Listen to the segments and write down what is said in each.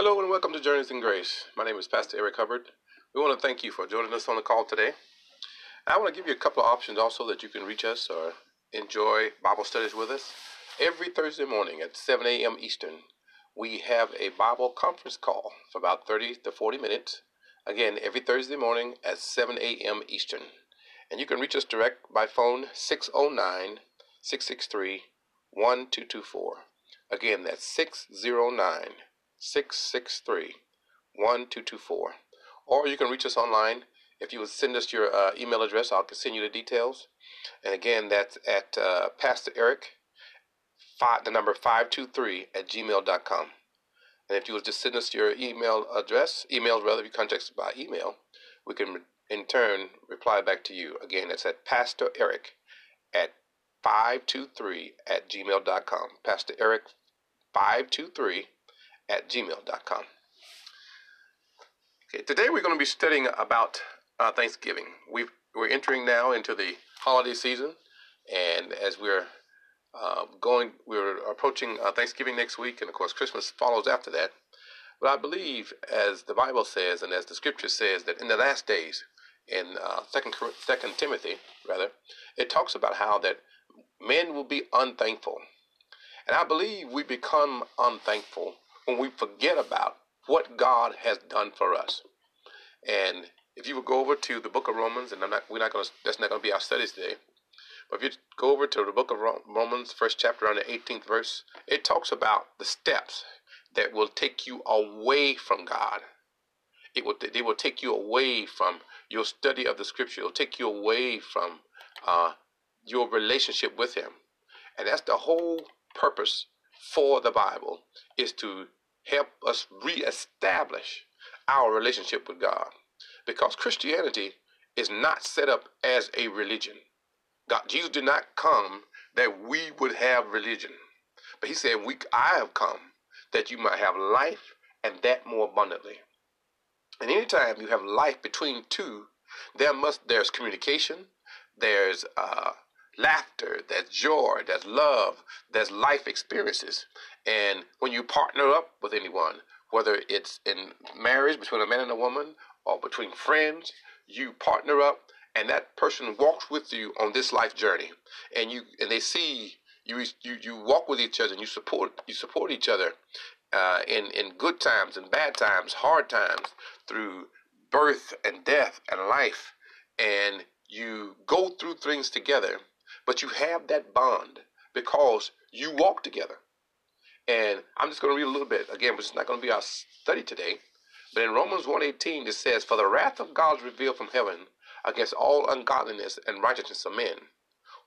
Hello and welcome to Journeys in Grace. My name is Pastor Eric Hubbard. We want to thank you for joining us on the call today. I want to give you a couple of options also that you can reach us or enjoy Bible studies with us. Every Thursday morning at 7 a.m. Eastern, we have a Bible conference call for about 30 to 40 minutes. Again, every Thursday morning at 7 a.m. Eastern. And you can reach us direct by phone 609 663 1224. Again, that's 609 663 1224. Or you can reach us online. If you would send us your uh, email address, I'll send you the details. And again, that's at uh, Pastor Eric, five, the number 523 at gmail.com. And if you would just send us your email address, email rather, if you contact us by email, we can in turn reply back to you. Again, it's at Pastor Eric at 523 at gmail.com. Pastor Eric 523 at gmail.com. Okay, today we're going to be studying about uh, Thanksgiving. we are entering now into the holiday season, and as we're uh, going, we're approaching uh, Thanksgiving next week, and of course, Christmas follows after that. But I believe, as the Bible says, and as the Scripture says, that in the last days, in uh, Second Second Timothy, rather, it talks about how that men will be unthankful, and I believe we become unthankful when we forget about what God has done for us. And if you would go over to the book of Romans, and I'm not, we're not going to, that's not going to be our study today, but if you go over to the book of Romans, first chapter on the 18th verse, it talks about the steps that will take you away from God. It will, they will take you away from your study of the scripture. It will take you away from uh, your relationship with Him. And that's the whole purpose for the Bible is to help us reestablish our relationship with God. Because Christianity is not set up as a religion. God, Jesus did not come that we would have religion. But he said, we, I have come that you might have life and that more abundantly. And anytime you have life between two, there must there's communication, there's uh, laughter, there's joy, there's love, there's life experiences. And when you partner up with anyone, whether it's in marriage between a man and a woman or between friends, you partner up and that person walks with you on this life journey. And you and they see you you, you walk with each other and you support you support each other uh, in in good times and bad times, hard times, through birth and death and life, and you go through things together but you have that bond because you walk together. And I'm just going to read a little bit again, but it's not going to be our study today. But in Romans 1:18 it says, "For the wrath of God is revealed from heaven against all ungodliness and righteousness of men,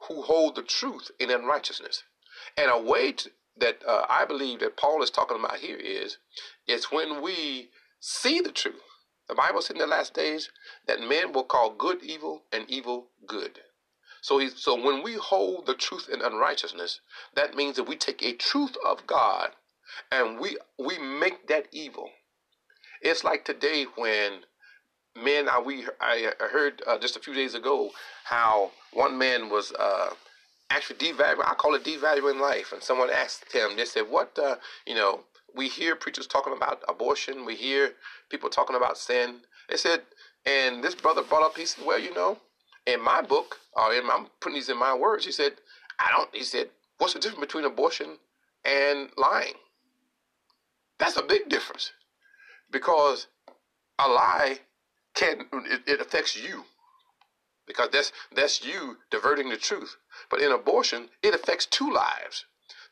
who hold the truth in unrighteousness." And a way to, that uh, I believe that Paul is talking about here is, it's when we see the truth. The Bible said in the last days that men will call good evil and evil good. So, he, so when we hold the truth in unrighteousness, that means that we take a truth of God and we we make that evil. It's like today when men, I we I heard uh, just a few days ago how one man was uh, actually devaluing. I call it devaluing life. And someone asked him, they said, "What uh, you know?" We hear preachers talking about abortion. We hear people talking about sin. They said, and this brother brought up. He said, "Well, you know." In my book, or in my, I'm putting these in my words, he said, I don't, he said, what's the difference between abortion and lying? That's a big difference because a lie can, it, it affects you because that's, that's you diverting the truth. But in abortion, it affects two lives.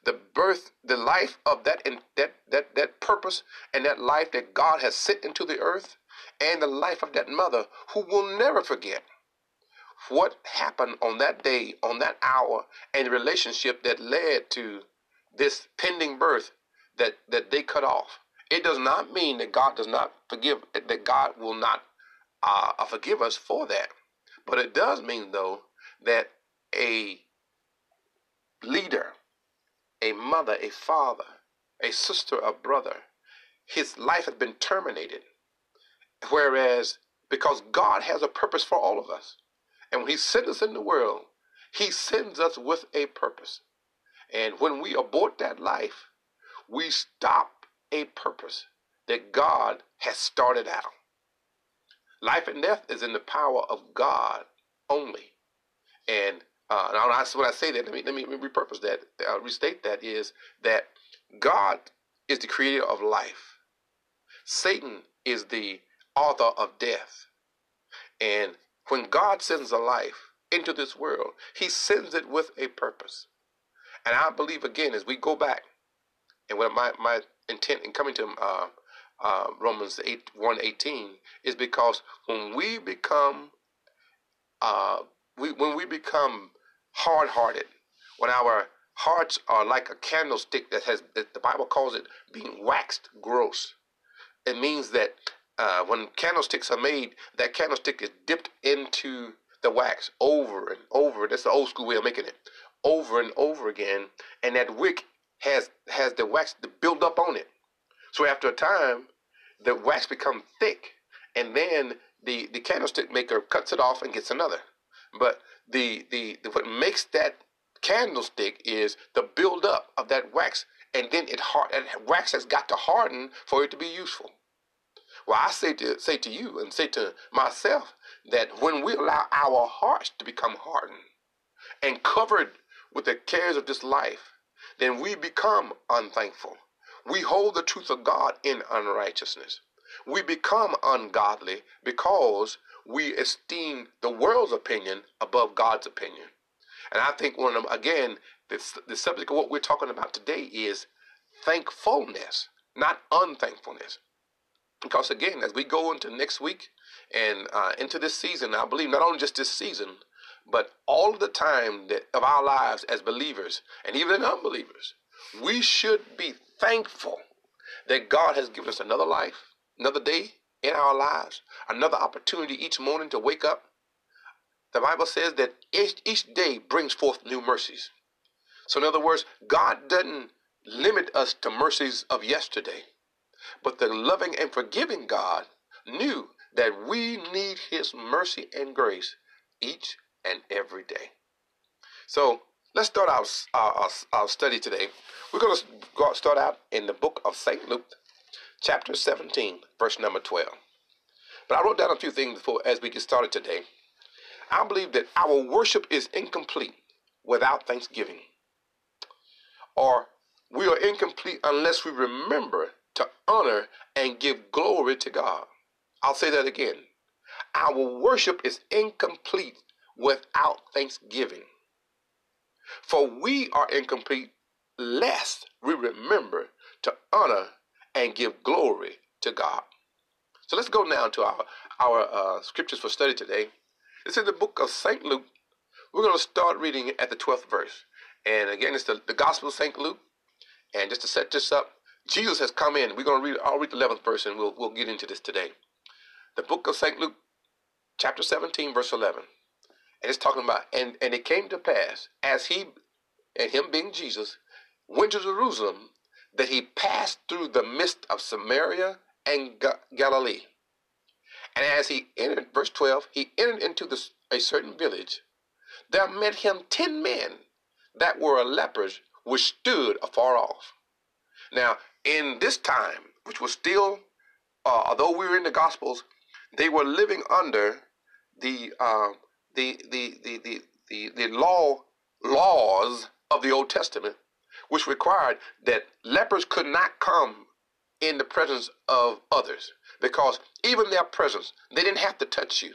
The birth, the life of that, that, that, that purpose and that life that God has sent into the earth and the life of that mother who will never forget what happened on that day, on that hour, and the relationship that led to this pending birth that, that they cut off. It does not mean that God does not forgive, that God will not uh, forgive us for that. But it does mean, though, that a leader, a mother, a father, a sister, a brother, his life has been terminated. Whereas, because God has a purpose for all of us. And when He sends us in the world, He sends us with a purpose. And when we abort that life, we stop a purpose that God has started out. Life and death is in the power of God only. And uh, now when I say that, let me, let me repurpose that, uh, restate that is that God is the creator of life. Satan is the author of death. And when God sends a life into this world, he sends it with a purpose. And I believe, again, as we go back, and what my, my intent in coming to uh, uh, Romans 8, 118 is because when we become uh, we, when we become hard-hearted, when our hearts are like a candlestick that has that the Bible calls it being waxed gross, it means that uh, when candlesticks are made, that candlestick is dipped into the wax over and over. That's the old school way of making it. Over and over again, and that wick has has the wax build up on it. So after a time, the wax becomes thick, and then the, the candlestick maker cuts it off and gets another. But the, the, the what makes that candlestick is the buildup of that wax, and then it hard that wax has got to harden for it to be useful. Well, I say to say to you and say to myself that when we allow our hearts to become hardened and covered with the cares of this life, then we become unthankful. We hold the truth of God in unrighteousness. We become ungodly because we esteem the world's opinion above God's opinion. And I think one of them, again, this, the subject of what we're talking about today is thankfulness, not unthankfulness. Because again, as we go into next week and uh, into this season, I believe not only just this season, but all of the time that of our lives as believers and even unbelievers, we should be thankful that God has given us another life, another day in our lives, another opportunity each morning to wake up. The Bible says that each, each day brings forth new mercies. So, in other words, God doesn't limit us to mercies of yesterday, but the loving and forgiving God knew that we need His mercy and grace each and every day. So, let's start our, our, our study today. We're going to start out in the book of St. Luke, chapter 17, verse number 12. But I wrote down a few things before as we get started today. I believe that our worship is incomplete without thanksgiving. Or we are incomplete unless we remember to honor and give glory to God. I'll say that again. Our worship is incomplete without thanksgiving. For we are incomplete lest we remember to honor and give glory to God. So let's go now to our, our uh, scriptures for study today. It's in the book of St. Luke. We're going to start reading at the 12th verse. And again, it's the, the Gospel of St. Luke. And just to set this up, Jesus has come in. We're going to read, I'll read the 11th verse and we'll, we'll get into this today. The book of St. Luke, chapter 17, verse 11. And it's talking about, and, and it came to pass, as he, and him being Jesus, went to Jerusalem, that he passed through the midst of Samaria and Ga- Galilee. And as he entered, verse 12, he entered into the, a certain village. There met him ten men that were lepers, which stood afar off. Now, in this time, which was still, uh, although we were in the Gospels, they were living under the uh, the, the, the, the, the, the law laws of the Old Testament which required that lepers could not come in the presence of others because even their presence, they didn't have to touch you,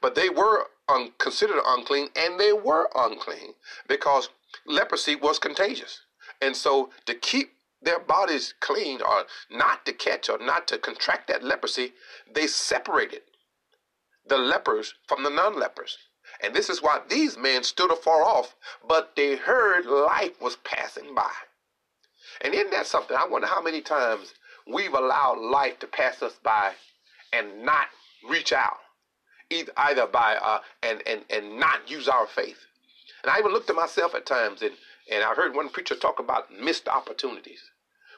but they were un- considered unclean and they were unclean because leprosy was contagious. And so to keep their bodies clean or not to catch or not to contract that leprosy, they separated the lepers from the non lepers. And this is why these men stood afar off, but they heard life was passing by. And isn't that something? I wonder how many times we've allowed life to pass us by and not reach out, either, by uh, and, and, and not use our faith. And I even looked at myself at times, and, and I heard one preacher talk about missed opportunities.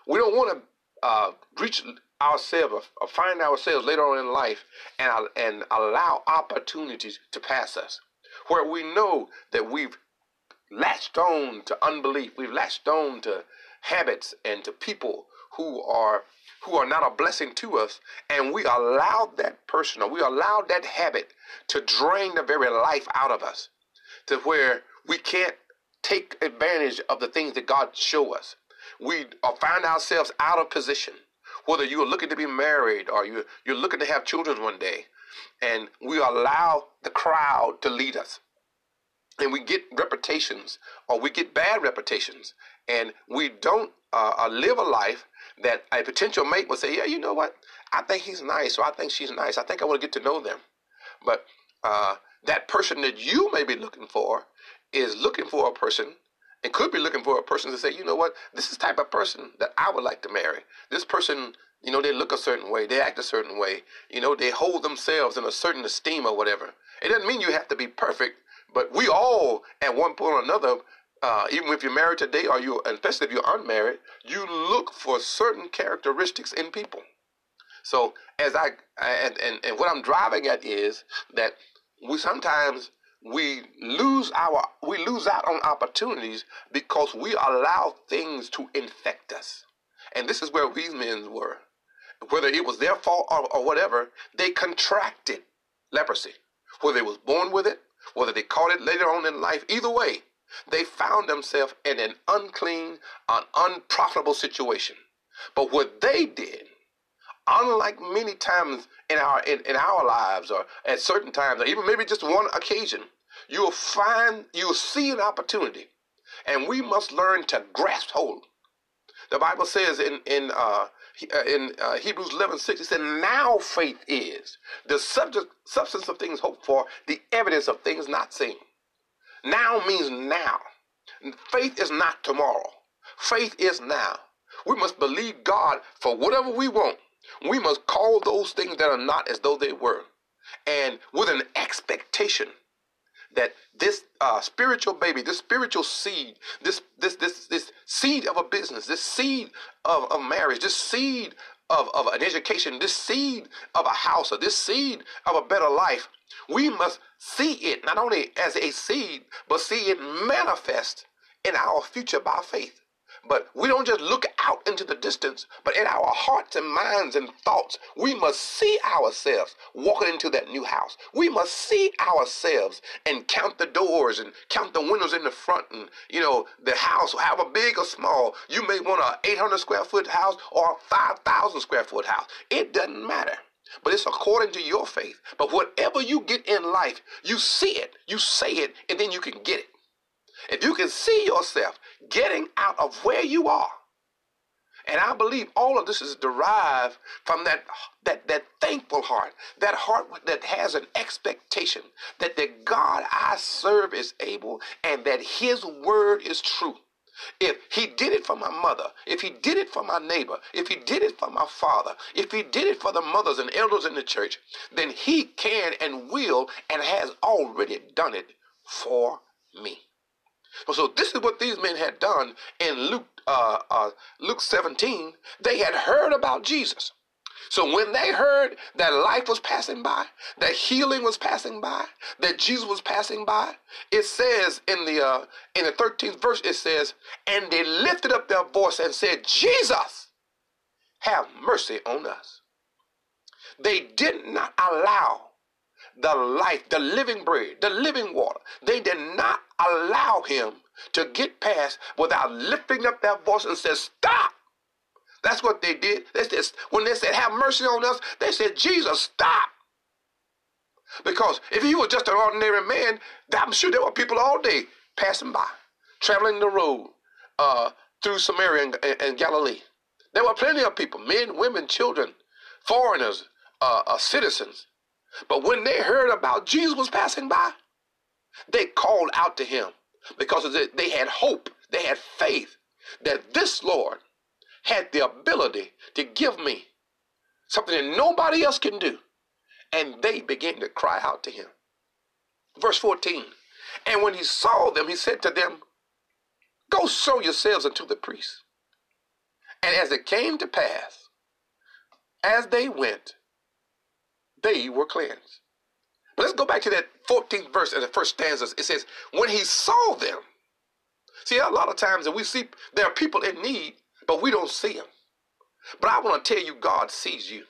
We don't want to uh, reach ourselves or find ourselves later on in life and, and allow opportunities to pass us where we know that we've latched on to unbelief, we've latched on to habits and to people who are who are not a blessing to us, and we allow that person or we allow that habit to drain the very life out of us, to where we can't take advantage of the things that God show us. We find ourselves out of position. Whether you're looking to be married or you're, you're looking to have children one day, and we allow the crowd to lead us. And we get reputations or we get bad reputations, and we don't uh, uh live a life that a potential mate will say, Yeah, you know what? I think he's nice, or I think she's nice. I think I want to get to know them. But uh, that person that you may be looking for is looking for a person and could be looking for a person to say, you know what, this is the type of person that I would like to marry. This person, you know, they look a certain way, they act a certain way, you know, they hold themselves in a certain esteem or whatever. It doesn't mean you have to be perfect, but we all, at one point or another, uh, even if you're married today or you, especially if you're unmarried, you look for certain characteristics in people. So as I and, and, and what I'm driving at is that we sometimes we lose our we lose out on opportunities because we allow things to infect us. And this is where these men were. Whether it was their fault or, or whatever, they contracted leprosy. Whether they was born with it, whether they caught it later on in life, either way, they found themselves in an unclean, an unprofitable situation. But what they did, unlike many times in our in, in our lives or at certain times, or even maybe just one occasion, you'll find you'll see an opportunity. And we must learn to grasp hold. The Bible says in in uh, uh in uh, Hebrews 11, 6, it said, Now faith is the subject, substance of things hoped for, the evidence of things not seen. Now means now. Faith is not tomorrow. Faith is now. We must believe God for whatever we want. We must call those things that are not as though they were. And with an expectation that this uh, spiritual baby, this spiritual seed, this this this this seed of a business, this seed of, of marriage, this seed of, of an education, this seed of a house, or this seed of a better life we must see it not only as a seed, but see it manifest in our future by faith. But we don't just look out into the distance, but in our hearts and minds and thoughts, we must see ourselves walking into that new house. We must see ourselves and count the doors and count the windows in the front and, you know, the house, however big or small. You may want an 800 square foot house or a 5,000 square foot house. It doesn't matter. But it's according to your faith. But whatever you get in life, you see it, you say it, and then you can get it. If you can see yourself getting out of where you are, and I believe all of this is derived from that, that, that thankful heart, that heart that has an expectation that the God I serve is able and that his word is true. If he did it for my mother, if he did it for my neighbor, if he did it for my father, if he did it for the mothers and elders in the church, then he can and will and has already done it for me. So this is what these men had done in Luke uh, uh, Luke 17. They had heard about Jesus. So when they heard that life was passing by, that healing was passing by, that Jesus was passing by, it says in the uh, in the 13th verse, it says, and they lifted up their voice and said, Jesus, have mercy on us. They did not allow the life, the living bread, the living water. They did not allow him to get past without lifting up their voice and said, stop. That's what they did. They said, when they said, have mercy on us, they said, Jesus, stop. Because if he was just an ordinary man, I'm sure there were people all day passing by, traveling the road uh, through Samaria and, and, Galilee. There were plenty of people, men, women, children, foreigners, uh, uh, citizens. But when they heard about Jesus was passing by, they called out to him because they had hope, they had faith that this Lord had the ability to give me something that nobody else can do. And they began to cry out to him. Verse 14 And when he saw them, he said to them, Go show yourselves unto the priests. And as it came to pass, as they went, they were cleansed. But let's go back to that 14th verse in the first stanzas. It says, When he saw them, see, a lot of times that we see there are people in need, but we don't see them. But I want to tell you, God sees you.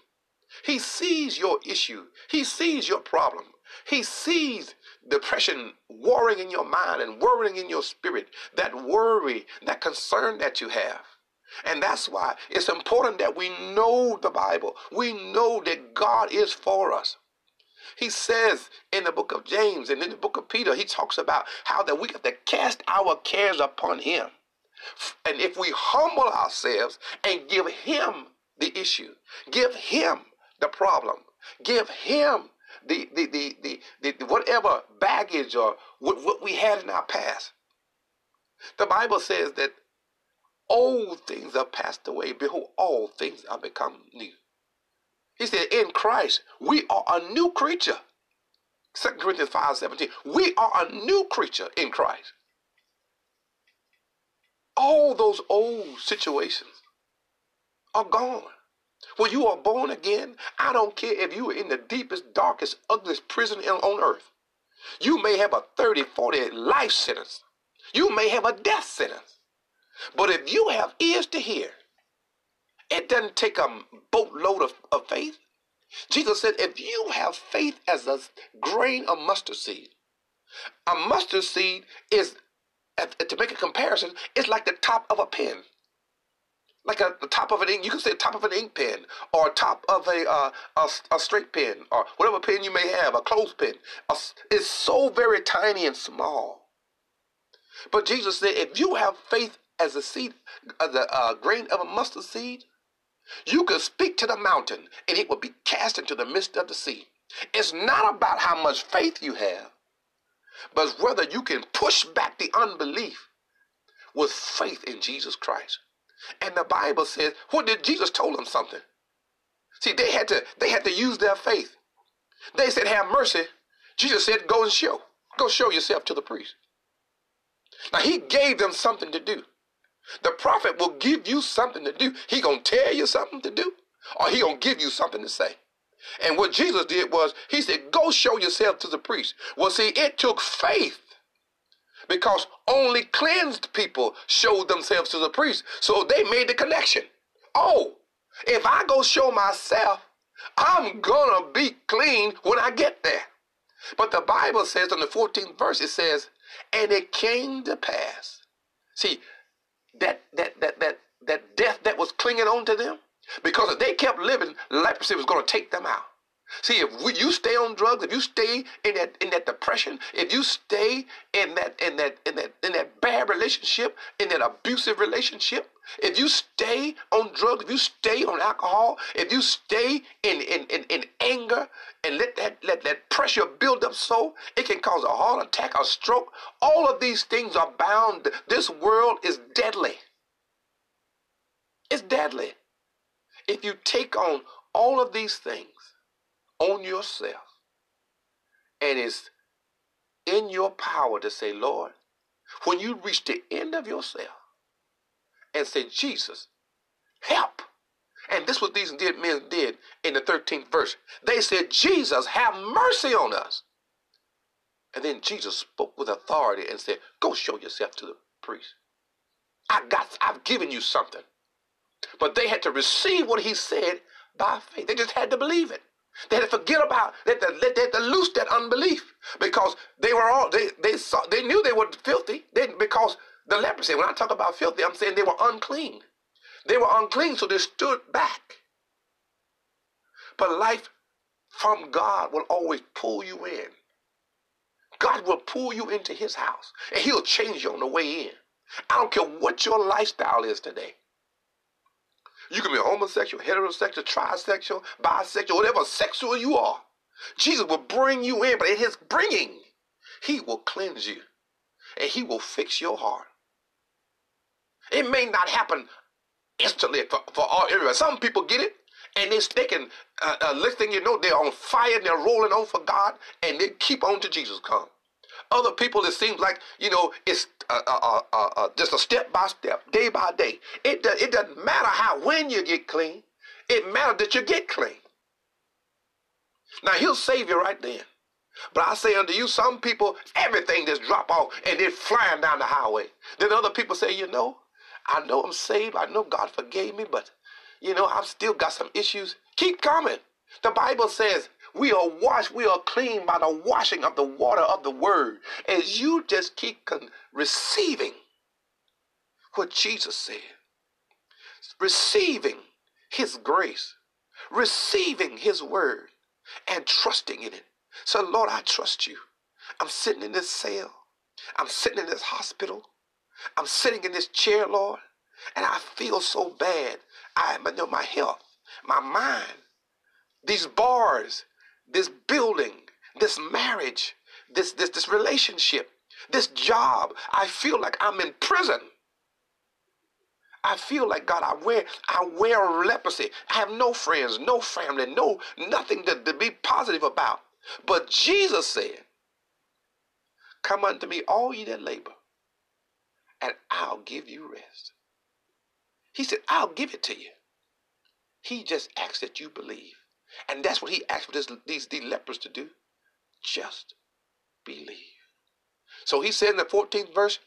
He sees your issue. He sees your problem. He sees depression warring in your mind and worrying in your spirit, that worry, that concern that you have. And that's why it's important that we know the Bible. We know that God is for us. He says in the book of James and in the book of Peter, he talks about how that we have to cast our cares upon him. And if we humble ourselves and give him the issue, give him the problem, give him the, the, the, the, the whatever baggage or what, what we had in our past. The Bible says that old things are passed away. Behold, all things are become new. He said, in Christ, we are a new creature. 2 Corinthians 5 17. We are a new creature in Christ. All those old situations are gone. When you are born again, I don't care if you are in the deepest, darkest, ugliest prison on earth. You may have a 30, 40 life sentence. You may have a death sentence. But if you have ears to hear, it doesn't take a boatload of, of faith. Jesus said, if you have faith as a grain of mustard seed, a mustard seed is, to make a comparison, it's like the top of a pen like a, the top of an ink. You can say the top of an ink pen, or top of a uh, a, a, straight pen, or whatever pen you may have, a clothespin. It's so very tiny and small. But Jesus said, if you have faith as a seed, as a uh, grain of a mustard seed, you could speak to the mountain, and it will be cast into the midst of the sea. It's not about how much faith you have, but whether you can push back the unbelief with faith in Jesus Christ. And the Bible says, what did Jesus told them something? See, they had to they had to use their faith. They said, have mercy. Jesus said, go and show. Go show yourself to the priest. Now he gave them something to do. The prophet will give you something to do. He gonna tell you something to do, or he gonna give you something to say. And what Jesus did was he said, go show yourself to the priest. Well, see, it took faith because only cleansed people showed themselves to the priest. So they made the connection. Oh, if I go show myself, I'm gonna be clean when I get there. But the Bible says in the 14th verse, it says, and it came to pass. See, that that that that that death that was clinging on to them, because if they kept living, leprosy was gonna take them out. See, if we, you stay on drugs, if you stay in that in that depression, if you stay in that in that in that in that bad relationship, in that abusive relationship, if you stay on drugs, if you stay on alcohol, if you stay in in, in, in anger and let that let that pressure build up so it can cause a heart attack, a stroke. All of these things are bound. This world is deadly. It's deadly. If you take on all of these things on yourself. And it's in your power to say, Lord, when you reach the end of yourself and say, Jesus, help. And this was these men did in the 13th verse. They said, Jesus, have mercy on us. And then Jesus spoke with authority and said, Go show yourself to the priest. I got I've given you something. But they had to receive what he said by faith. They just had to believe it. They had to forget about. They, they had to loose that unbelief because they were all they they saw they knew they were filthy. They, because the leprosy. When I talk about filthy, I'm saying they were unclean. They were unclean, so they stood back. But life from God will always pull you in. God will pull you into His house, and He'll change you on the way in. I don't care what your lifestyle is today. You can be homosexual, heterosexual, trisexual, bisexual, whatever sexual you are. Jesus will bring you in, but in his bringing, he will cleanse you and he will fix your heart. It may not happen instantly for, for all everybody. Some people get it and they're sticking. Uh, uh, next thing you know, they're on fire and they're rolling on for God and they keep on to Jesus come. Other people, it seems like, you know, it's uh, uh, uh, uh, just a step by step, day by day. It, do, it doesn't matter how, when you get clean. It matters that you get clean. Now, he'll save you right then. But I say unto you, some people, everything just drop off and they're flying down the highway. Then other people say, you know, I know I'm saved. I know God forgave me, but You know, I've still got some issues. Keep coming. The Bible says we are washed, we are clean by the washing of the water of the word. As you just keep con- receiving what Jesus said, receiving his grace, receiving his word, and trusting in it. So, Lord, I trust you. I'm sitting in this cell. I'm sitting in this hospital. I'm sitting in this chair, Lord, and I feel so bad. I know my health, my mind, these bars, this building, this marriage, this, this, this relationship, this job. I feel like I'm in prison. I feel like God, I wear I wear leprosy. I have no friends, no family, no nothing to, to be positive about. But Jesus said, Come unto me, all ye that labor, and I'll give you rest. He said, I'll give it to you. He just asks that you believe. And that's what he asked for this, these, these lepers to do. Just believe. So he said in the 14th verse,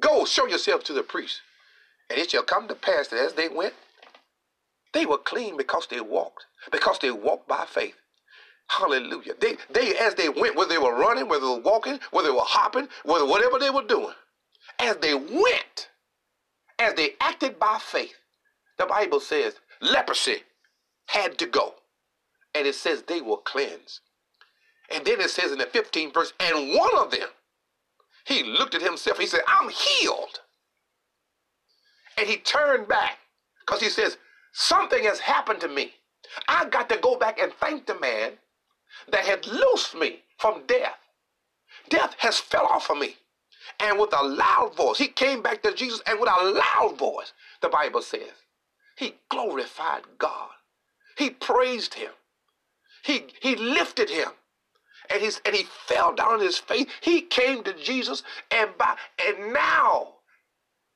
Go show yourself to the priest. And it shall come to pass that as they went, they were clean because they walked, because they walked by faith. Hallelujah. They, they, as they went, whether they were running, whether they were walking, whether they were hopping, whether whatever they were doing, as they went, as they acted by faith, the Bible says leprosy had to go. And it says they were cleansed. And then it says in the 15th verse, and one of them, he looked at himself, he said, I'm healed. And he turned back because he says, Something has happened to me. I got to go back and thank the man that had loosed me from death. Death has fell off of me. And with a loud voice, he came back to Jesus, and with a loud voice, the Bible says, he glorified God. He praised him. He, he lifted him. And, he's, and he fell down on his face. He came to Jesus, and by and now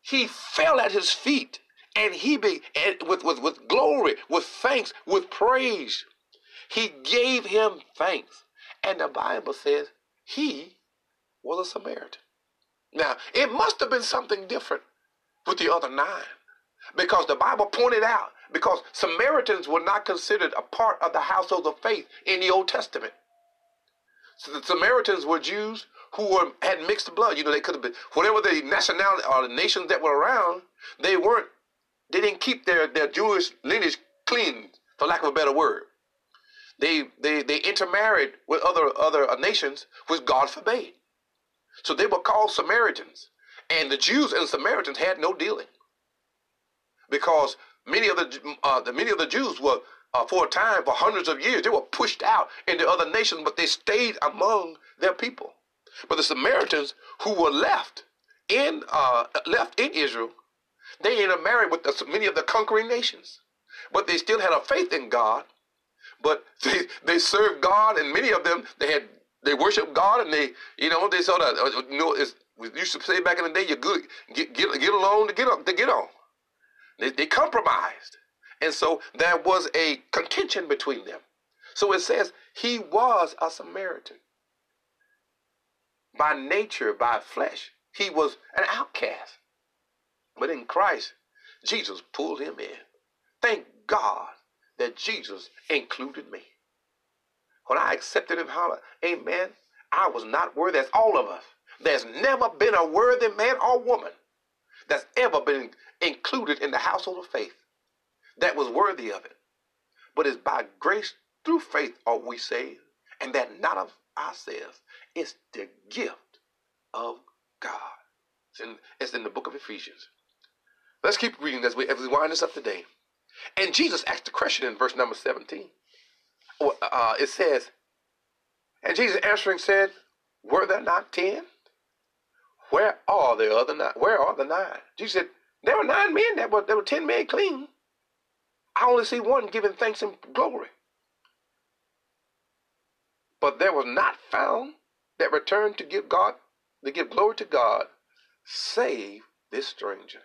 he fell at his feet and he be and with, with, with glory, with thanks, with praise. He gave him thanks. And the Bible says he was a Samaritan. Now, it must have been something different with the other nine. Because the Bible pointed out, because Samaritans were not considered a part of the household of faith in the Old Testament. So the Samaritans were Jews who were had mixed blood. You know, they could have been whatever the nationality or the nations that were around. They weren't. They didn't keep their their Jewish lineage clean, for lack of a better word. They they they intermarried with other other nations, which God forbade. So they were called Samaritans, and the Jews and Samaritans had no dealing, because many of the, uh, the many of the Jews were uh, for a time, for hundreds of years, they were pushed out into other nations, but they stayed among their people. But the Samaritans who were left in uh, left in Israel, they intermarried with the, many of the conquering nations, but they still had a faith in God. But they they served God, and many of them they had they worship God, and they you know they sort of uh, you know it's, used to say back in the day, you're good get get, get along to get up to get on. They, they compromised, and so there was a contention between them. So it says he was a Samaritan by nature, by flesh, he was an outcast. But in Christ, Jesus pulled him in. Thank God that Jesus included me. When I accepted him, amen, I was not worthy, as all of us. There's never been a worthy man or woman that's ever been included in the household of faith that was worthy of it. But it's by grace through faith are we saved, and that not of ourselves. It's the gift of God. It's in, it's in the book of Ephesians. Let's keep reading as we, as we wind this up today. And Jesus asked the question in verse number 17. Uh, it says, And Jesus answering said, Were there not ten? Where are the other nine? Where are the nine? Jesus said, There were nine men that were there were ten men clean. I only see one giving thanks and glory. But there was not found that returned to give God, to give glory to God, save this stranger.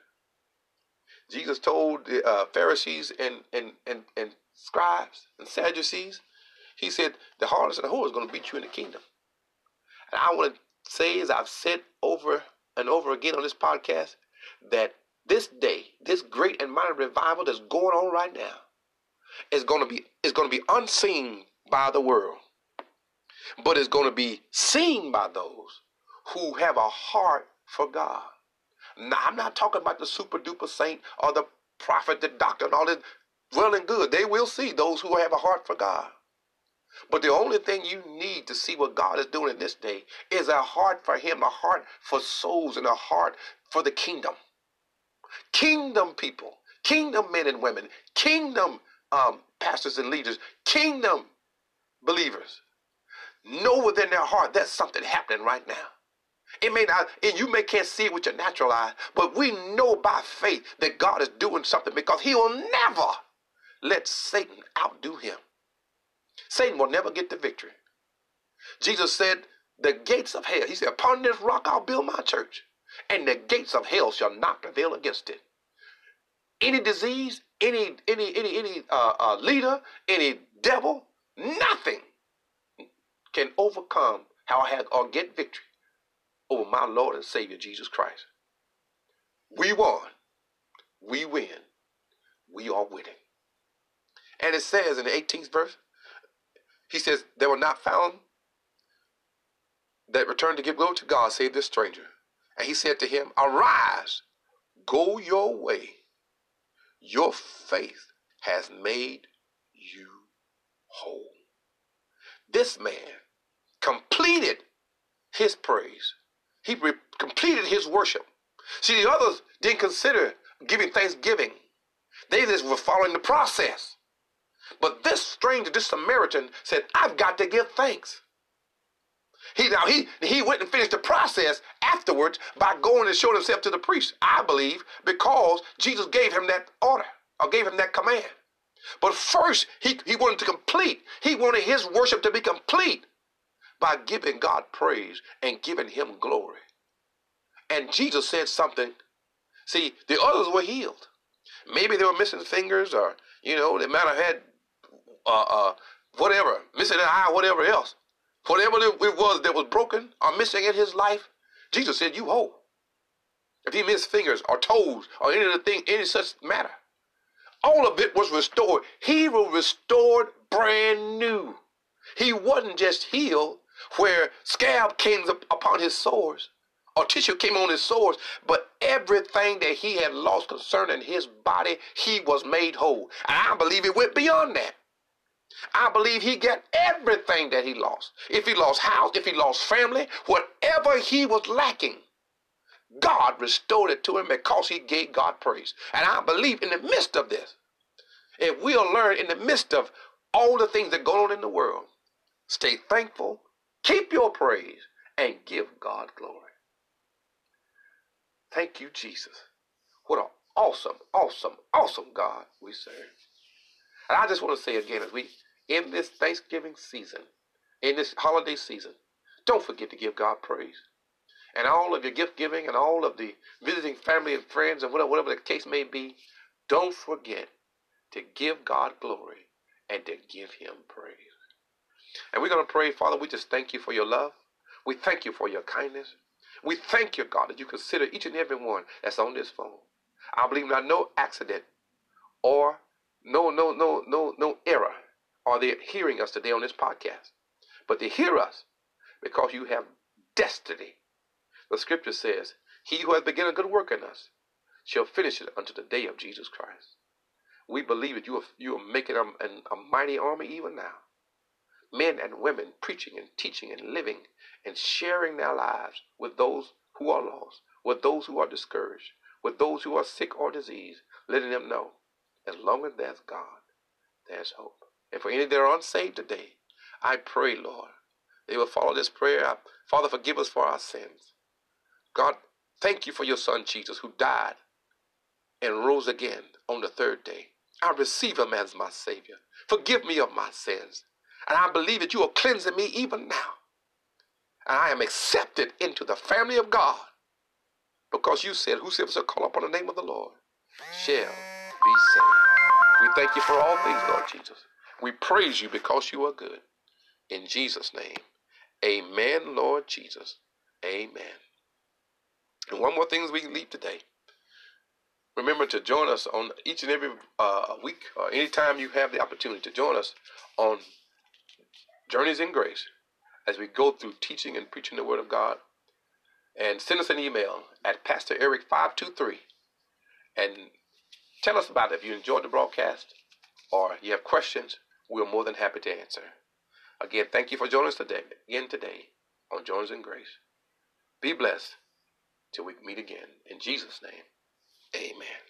Jesus told the uh, Pharisees and, and, and, and scribes and Sadducees, he said, the harlot and the whore is going to beat you in the kingdom. And I want to say, as I've said over and over again on this podcast, that this day this great and mighty revival that's going on right now is going to be is going to be unseen by the world, but it's going to be seen by those who have a heart for God. Now, I'm not talking about the super duper saint or the prophet, the doctor, and all that. Well and good. They will see those who have a heart for God. But the only thing you need to see what God is doing in this day is a heart for Him, a heart for souls, and a heart for the kingdom. Kingdom people, kingdom men and women, kingdom um, pastors and leaders, kingdom believers know within their heart there's something happening right now. It may not, and you may can't see it with your natural eye, but we know by faith that God is doing something because He will never let Satan outdo Him. Satan will never get the victory. Jesus said, The gates of hell, He said, Upon this rock I'll build my church, and the gates of hell shall not prevail against it. Any disease, any any any any uh, uh, leader, any devil, nothing can overcome how I or get victory over my Lord and Savior Jesus Christ. We won. We win. We are winning. And it says in the 18th verse, he says, There were not found that returned to give glory to God, save this stranger. And he said to him, Arise, go your way. Your faith has made you whole. This man completed his praise. He re- completed his worship. See, the others didn't consider giving thanksgiving. They just were following the process. But this stranger, this Samaritan, said, I've got to give thanks. He now he he went and finished the process afterwards by going and showing himself to the priest. I believe because Jesus gave him that order or gave him that command. But first, he, he wanted to complete. He wanted his worship to be complete by giving God praise and giving him glory. And Jesus said something. See, the others were healed. Maybe they were missing fingers or, you know, they might have had uh, uh, whatever, missing an eye, whatever else. Whatever it was that was broken or missing in his life, Jesus said, you whole. If he missed fingers or toes or any of the thing, any such matter, all of it was restored. He was restored brand new. He wasn't just healed where scab came upon his sores or tissue came on his sores, but everything that he had lost concerning his body, he was made whole. And I believe it went beyond that. I believe he got everything that he lost. If he lost house, if he lost family, whatever he was lacking, God restored it to him because he gave God praise. And I believe in the midst of this, if we'll learn in the midst of all the things that go on in the world, stay thankful, keep your praise, and give God glory. Thank you, Jesus. What an awesome, awesome, awesome God we serve. And I just want to say again, as we in this Thanksgiving season, in this holiday season, don't forget to give God praise. And all of your gift giving and all of the visiting family and friends and whatever, whatever the case may be, don't forget to give God glory and to give Him praise. And we're going to pray, Father, we just thank you for your love. We thank you for your kindness. We thank you, God, that you consider each and every one that's on this phone. I believe not no accident or no, no, no, no, no error are they hearing us today on this podcast. But they hear us because you have destiny. The scripture says, He who has begun a good work in us shall finish it unto the day of Jesus Christ. We believe that you are, you are making a, a mighty army even now. Men and women preaching and teaching and living and sharing their lives with those who are lost, with those who are discouraged, with those who are sick or diseased, letting them know as long as there's God, there's hope. And for any that are unsaved today, I pray, Lord, they will follow this prayer. Father, forgive us for our sins. God, thank you for your son Jesus who died and rose again on the third day. I receive him as my Savior. Forgive me of my sins. And I believe that you are cleansing me even now. And I am accepted into the family of God because you said, Whosoever shall call upon the name of the Lord shall be saved. We thank you for all things, Lord Jesus. We praise you because you are good. In Jesus' name, amen, Lord Jesus. Amen. And one more thing we leave today. remember to join us on each and every uh, week or anytime you have the opportunity to join us on Journeys in Grace as we go through teaching and preaching the Word of God. And send us an email at Pastor Eric523 and tell us about it. If you enjoyed the broadcast or you have questions, we're more than happy to answer. Again, thank you for joining us today, again today on Journeys in Grace. Be blessed till we meet again. In Jesus' name, amen.